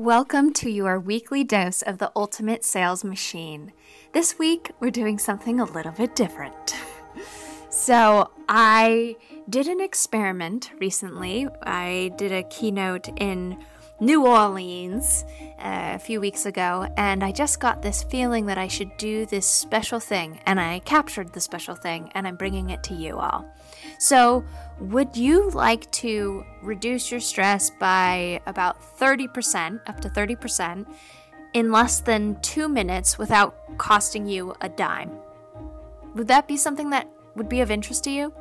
Welcome to your weekly dose of the ultimate sales machine. This week, we're doing something a little bit different. so, I did an experiment recently. I did a keynote in New Orleans uh, a few weeks ago, and I just got this feeling that I should do this special thing, and I captured the special thing, and I'm bringing it to you all. So, would you like to reduce your stress by about 30%, up to 30%, in less than two minutes without costing you a dime? Would that be something that would be of interest to you?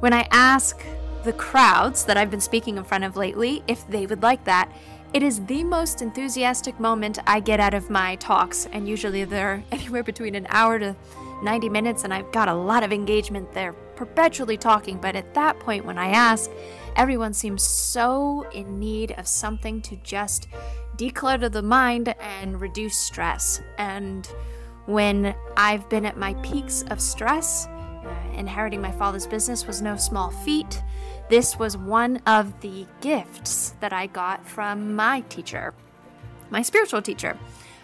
When I ask the crowds that I've been speaking in front of lately if they would like that, it is the most enthusiastic moment I get out of my talks, and usually they're anywhere between an hour to 90 minutes, and I've got a lot of engagement there perpetually talking, but at that point, when I ask, everyone seems so in need of something to just declutter the mind and reduce stress. And when I've been at my peaks of stress, uh, inheriting my father's business was no small feat. This was one of the gifts that I got from my teacher, my spiritual teacher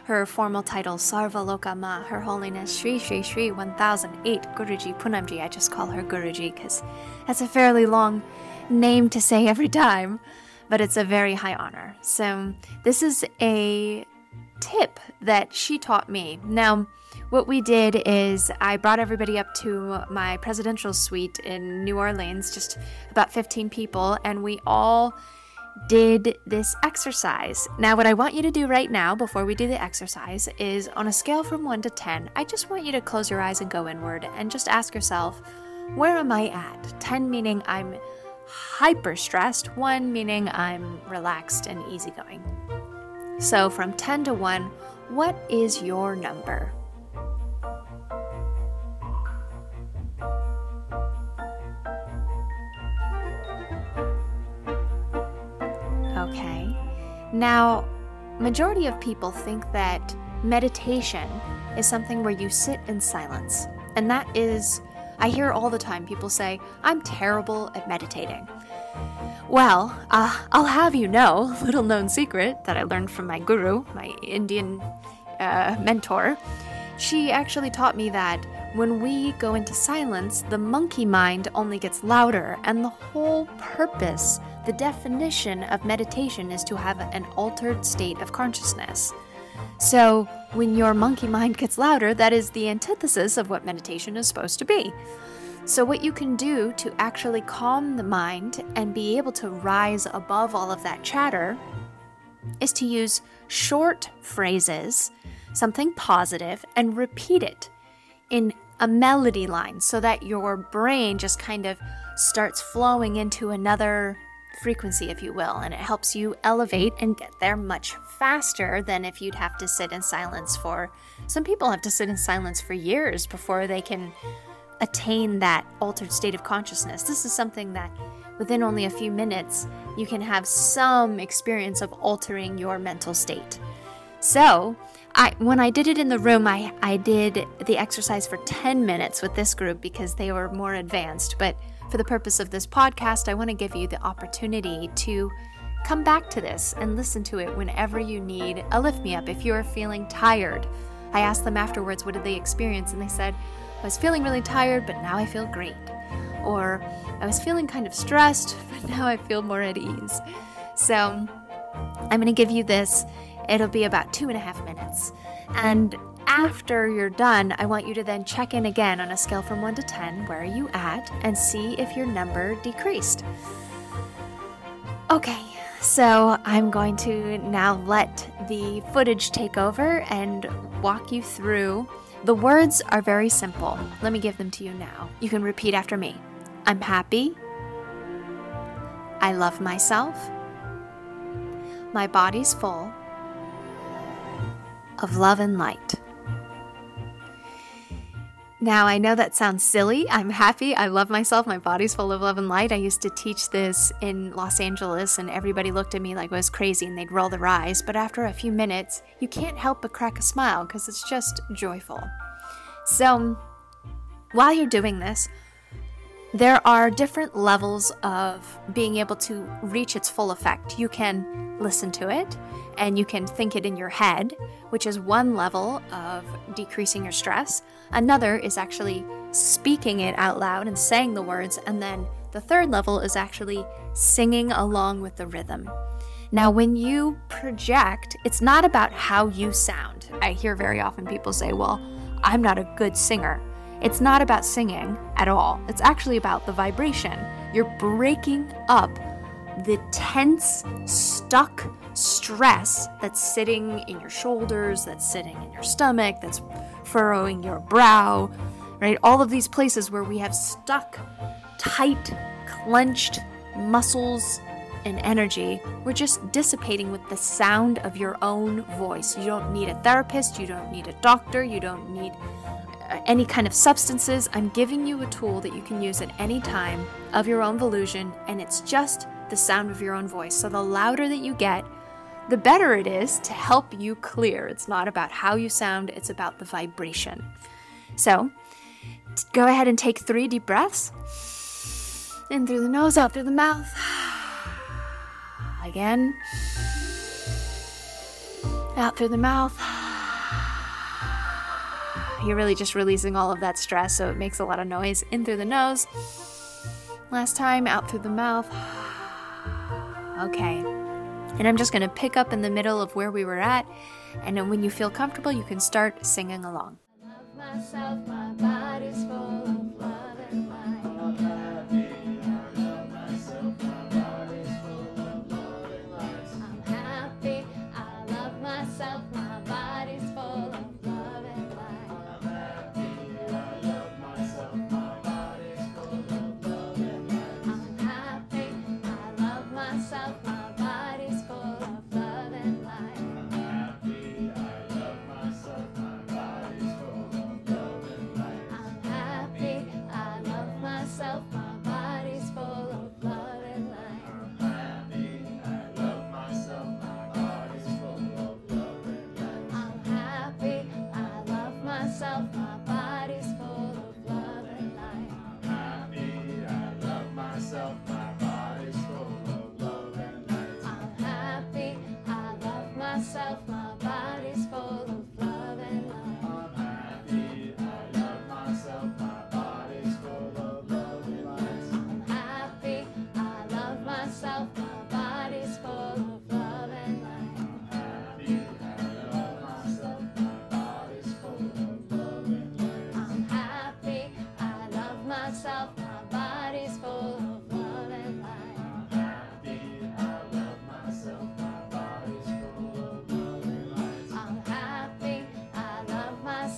her formal title Sarva Loka Ma, Her Holiness Sri Sri Sri 1008 Guruji Punamji. I just call her Guruji because that's a fairly long name to say every time, but it's a very high honor. So, this is a tip that she taught me. Now, what we did is I brought everybody up to my presidential suite in New Orleans, just about 15 people, and we all did this exercise. Now, what I want you to do right now, before we do the exercise, is on a scale from 1 to 10, I just want you to close your eyes and go inward and just ask yourself, where am I at? 10 meaning I'm hyper stressed, 1 meaning I'm relaxed and easygoing. So, from 10 to 1, what is your number? Now, majority of people think that meditation is something where you sit in silence. And that is I hear all the time people say, "I'm terrible at meditating." Well, uh, I'll have you know, little known secret that I learned from my guru, my Indian uh, mentor. She actually taught me that when we go into silence, the monkey mind only gets louder, and the whole purpose, the definition of meditation is to have an altered state of consciousness. So, when your monkey mind gets louder, that is the antithesis of what meditation is supposed to be. So, what you can do to actually calm the mind and be able to rise above all of that chatter is to use short phrases, something positive, and repeat it in a melody line so that your brain just kind of starts flowing into another frequency, if you will, and it helps you elevate and get there much faster than if you'd have to sit in silence for. Some people have to sit in silence for years before they can attain that altered state of consciousness. This is something that within only a few minutes you can have some experience of altering your mental state. So, I when I did it in the room, I, I did the exercise for 10 minutes with this group because they were more advanced. But for the purpose of this podcast, I want to give you the opportunity to come back to this and listen to it whenever you need a lift me up. If you're feeling tired, I asked them afterwards, what did they experience? And they said, I was feeling really tired, but now I feel great. Or I was feeling kind of stressed, but now I feel more at ease. So I'm going to give you this It'll be about two and a half minutes. And after you're done, I want you to then check in again on a scale from 1 to 10. Where are you at? And see if your number decreased. Okay, so I'm going to now let the footage take over and walk you through. The words are very simple. Let me give them to you now. You can repeat after me I'm happy. I love myself. My body's full of love and light. Now, I know that sounds silly. I'm happy. I love myself. My body's full of love and light. I used to teach this in Los Angeles, and everybody looked at me like I was crazy and they'd roll their eyes. But after a few minutes, you can't help but crack a smile because it's just joyful. So, while you're doing this, there are different levels of being able to reach its full effect. You can listen to it and you can think it in your head, which is one level of decreasing your stress. Another is actually speaking it out loud and saying the words, and then the third level is actually singing along with the rhythm. Now, when you project, it's not about how you sound. I hear very often people say, Well, I'm not a good singer. It's not about singing at all. It's actually about the vibration. You're breaking up the tense, stuck stress that's sitting in your shoulders, that's sitting in your stomach, that's furrowing your brow, right? All of these places where we have stuck, tight, clenched muscles and energy, we're just dissipating with the sound of your own voice. You don't need a therapist, you don't need a doctor, you don't need uh, any kind of substances. I'm giving you a tool that you can use at any time of your own volition, and it's just the sound of your own voice. So the louder that you get, the better it is to help you clear. It's not about how you sound, it's about the vibration. So go ahead and take three deep breaths in through the nose, out through the mouth. Again, out through the mouth. You're really just releasing all of that stress, so it makes a lot of noise in through the nose. Last time, out through the mouth. Okay. And I'm just going to pick up in the middle of where we were at. And then when you feel comfortable, you can start singing along.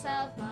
myself.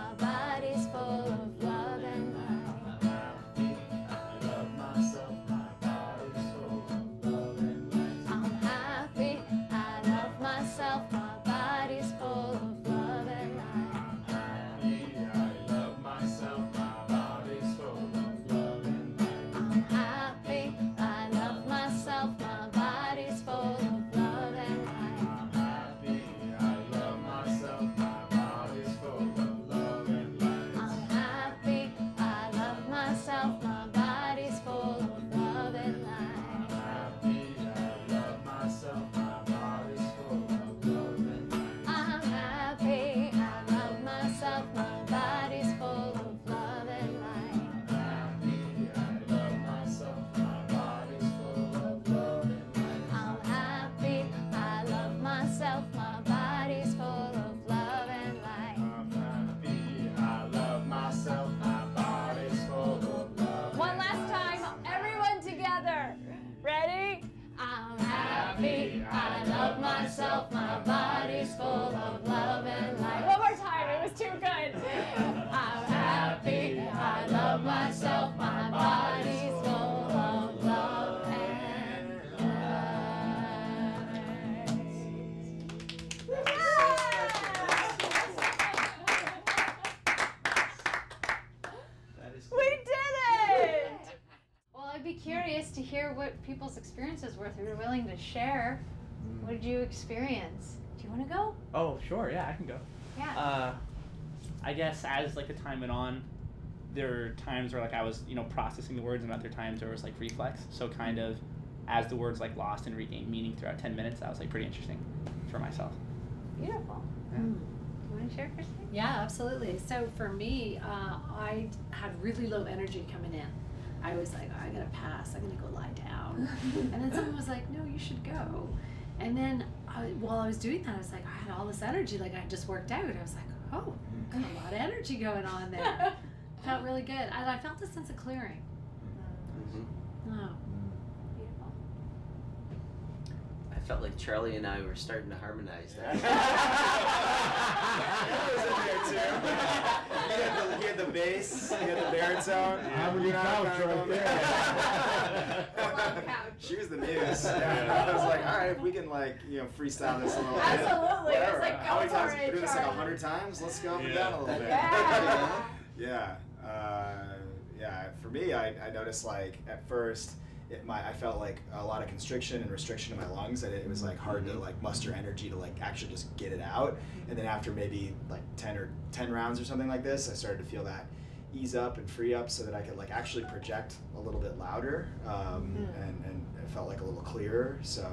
People's experiences were. If you're willing to share, mm. what did you experience? Do you want to go? Oh, sure. Yeah, I can go. Yeah. Uh, I guess as like the time went on, there were times where like I was you know processing the words, and other times there was like reflex. So kind of as the words like lost and regained meaning throughout ten minutes, that was like pretty interesting. for myself. Beautiful. Yeah. Mm. You want to share, Christine? Yeah, absolutely. So for me, uh, I had really low energy coming in. I was like, oh, I gotta pass. I'm gonna go lie down. and then someone was like, No, you should go. And then I, while I was doing that, I was like, I had all this energy. Like I just worked out. I was like, Oh, got a lot of energy going on there. felt really good. And I felt a sense of clearing. Oh, Beautiful. I felt like Charlie and I were starting to harmonize there. He had the, he had the bass, he had the baritone. Harmony couch right there. couch. She was the muse. Yeah. I was like, all right, if we can like, you know, freestyle this a little bit. Absolutely. It's like, How many times? for We it, do this like a hundred times. Let's go up and down a little bit. Yeah. yeah. Uh, yeah. For me, I, I noticed like at first, it my I felt like a lot of constriction and restriction in my lungs. That it was like hard to like muster energy to like actually just get it out. And then after maybe like ten or ten rounds or something like this, I started to feel that ease up and free up so that I could like actually project a little bit louder um, Mm. and, and it felt like a little clearer. So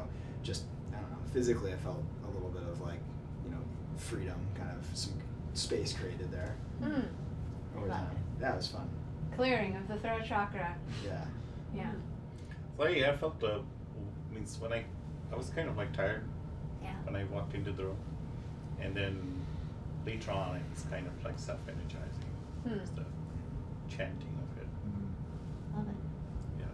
just I don't know, physically I felt a little bit of like you know freedom, kind of some space created there. Mm. Over Love time. Yeah, was fun. Clearing of the throat chakra. Yeah. Yeah. Well, yeah, I felt the means when I I was kind of like tired Yeah. when I walked into the room, and then later on it was kind of like self-energizing. Hmm. The chanting of it. Love it. Yeah.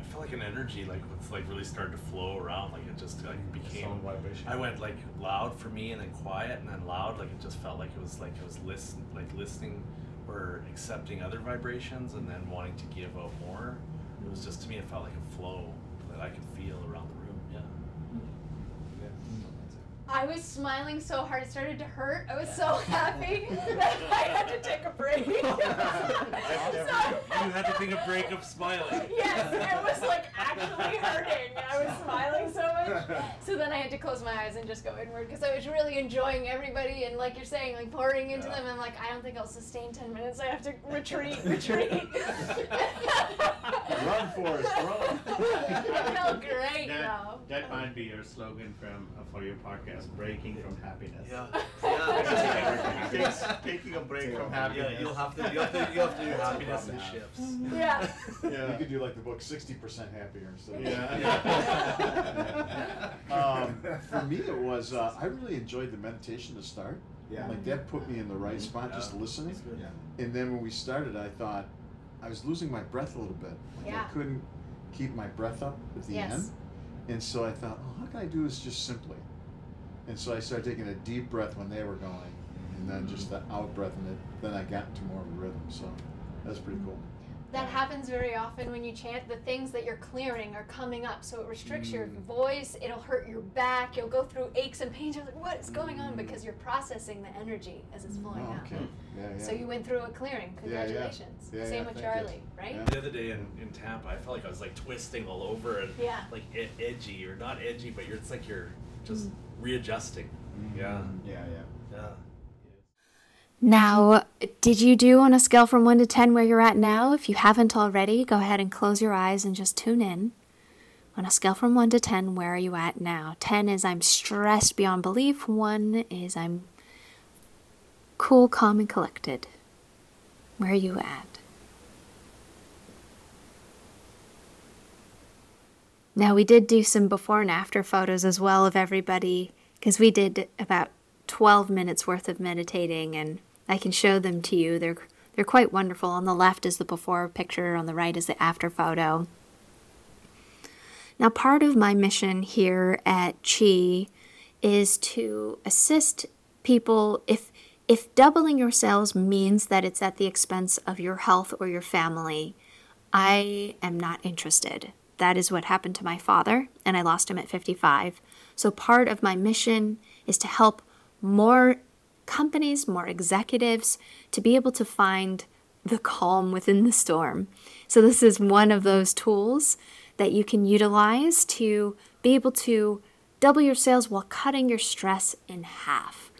I felt like an energy like was like really started to flow around like it just like became Sound vibration. I went like loud for me and then quiet and then loud like it just felt like it was like it was listen like listening or accepting other vibrations and then wanting to give out more. It was just to me it felt like a flow that I could feel around the room. Yeah. I was smiling so hard it started to hurt. I was so happy that I had to take a break. I've So- you had to take a break of smiling. yes, it was like actually hurting. I was smiling so much. So then I had to close my eyes and just go inward because I was really enjoying everybody and like you're saying, like pouring into Yeah. them. I'm like, I don't think I'll sustain 10 minutes. I have to retreat, retreat. Run, Forrest, run. I felt great That, though. that might be your slogan from uh, for your podcast: "Breaking from happiness." Yeah. Yeah. Takes- taking a break Take from happiness. Yeah, you'll have to you have to you have to do happiness and shifts. Yeah. Yeah. You could do like the book sixty percent happier instead of. Yeah. Um, for me, it was uh, I really enjoyed the meditation to start. Yeah. Like that put me in the right spot, just listening. Yeah. And then when we started, I thought I was losing my breath a little bit. Like Yeah. I couldn't keep my breath up at the Yes. end. And so I thought, oh, how can I do this just simply? And so I started taking a deep breath when they were going, and then just the out breath, and it, then I got into more of a rhythm. So that's pretty cool. That happens very often when you chant. The things that you're clearing are coming up, so it restricts your Mm. voice. It'll hurt your back. You'll go through aches and pains. You're like, what is going on? Because you're processing the energy as it's flowing Oh, out. okay. Yeah, yeah. So you went through a clearing. Yeah, yeah. Congratulations. Yeah, Same yeah, with thank you. Charlie, right? Yeah. The other day in, in Tampa, I felt like I was like twisting all over and Yeah. like e- edgy or not edgy, but you're it's like you're just readjusting. Yeah, Mm. Yeah, yeah. yeah. Now, did you do on a scale from 1 to 10 where you're at now? If you haven't already, go ahead and close your eyes and just tune in. On a scale from 1 to 10, where are you at now? 10 is I'm stressed beyond belief, 1 is I'm cool, calm, and collected. Where are you at? Now, we did do some before and after photos as well of everybody because we did about 12 minutes worth of meditating and I can show them to you. They're they're quite wonderful. On the left is the before picture, on the right is the after photo. Now, part of my mission here at Chi is to assist people if if doubling your sales means that it's at the expense of your health or your family, I am not interested. That is what happened to my father, and I lost him at 55. So, part of my mission is to help more companies, more executives to be able to find the calm within the storm. So, this is one of those tools that you can utilize to be able to double your sales while cutting your stress in half.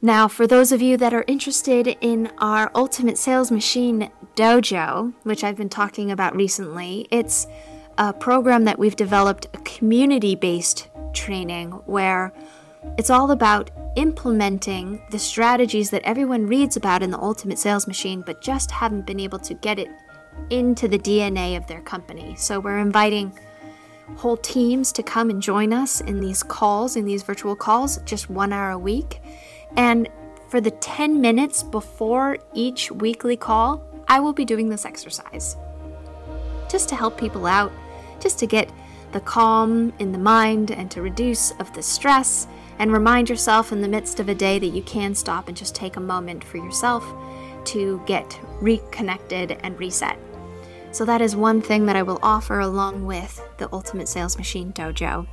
Now, for those of you that are interested in our Ultimate Sales Machine Dojo, which I've been talking about recently, it's a program that we've developed a community based training where it's all about implementing the strategies that everyone reads about in the Ultimate Sales Machine, but just haven't been able to get it into the DNA of their company. So we're inviting whole teams to come and join us in these calls, in these virtual calls, just one hour a week. And for the 10 minutes before each weekly call, I will be doing this exercise just to help people out, just to get the calm in the mind and to reduce of the stress and remind yourself in the midst of a day that you can stop and just take a moment for yourself to get reconnected and reset. So, that is one thing that I will offer along with the Ultimate Sales Machine Dojo.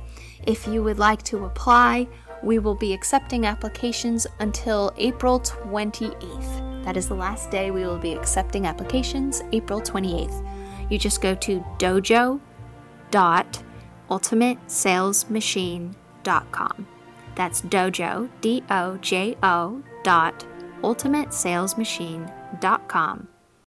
If you would like to apply, we will be accepting applications until April 28th. That is the last day we will be accepting applications, April 28th. You just go to dojo.ultimatesalesmachine.com. That's dojo, D O J O, dot ultimatesalesmachine.com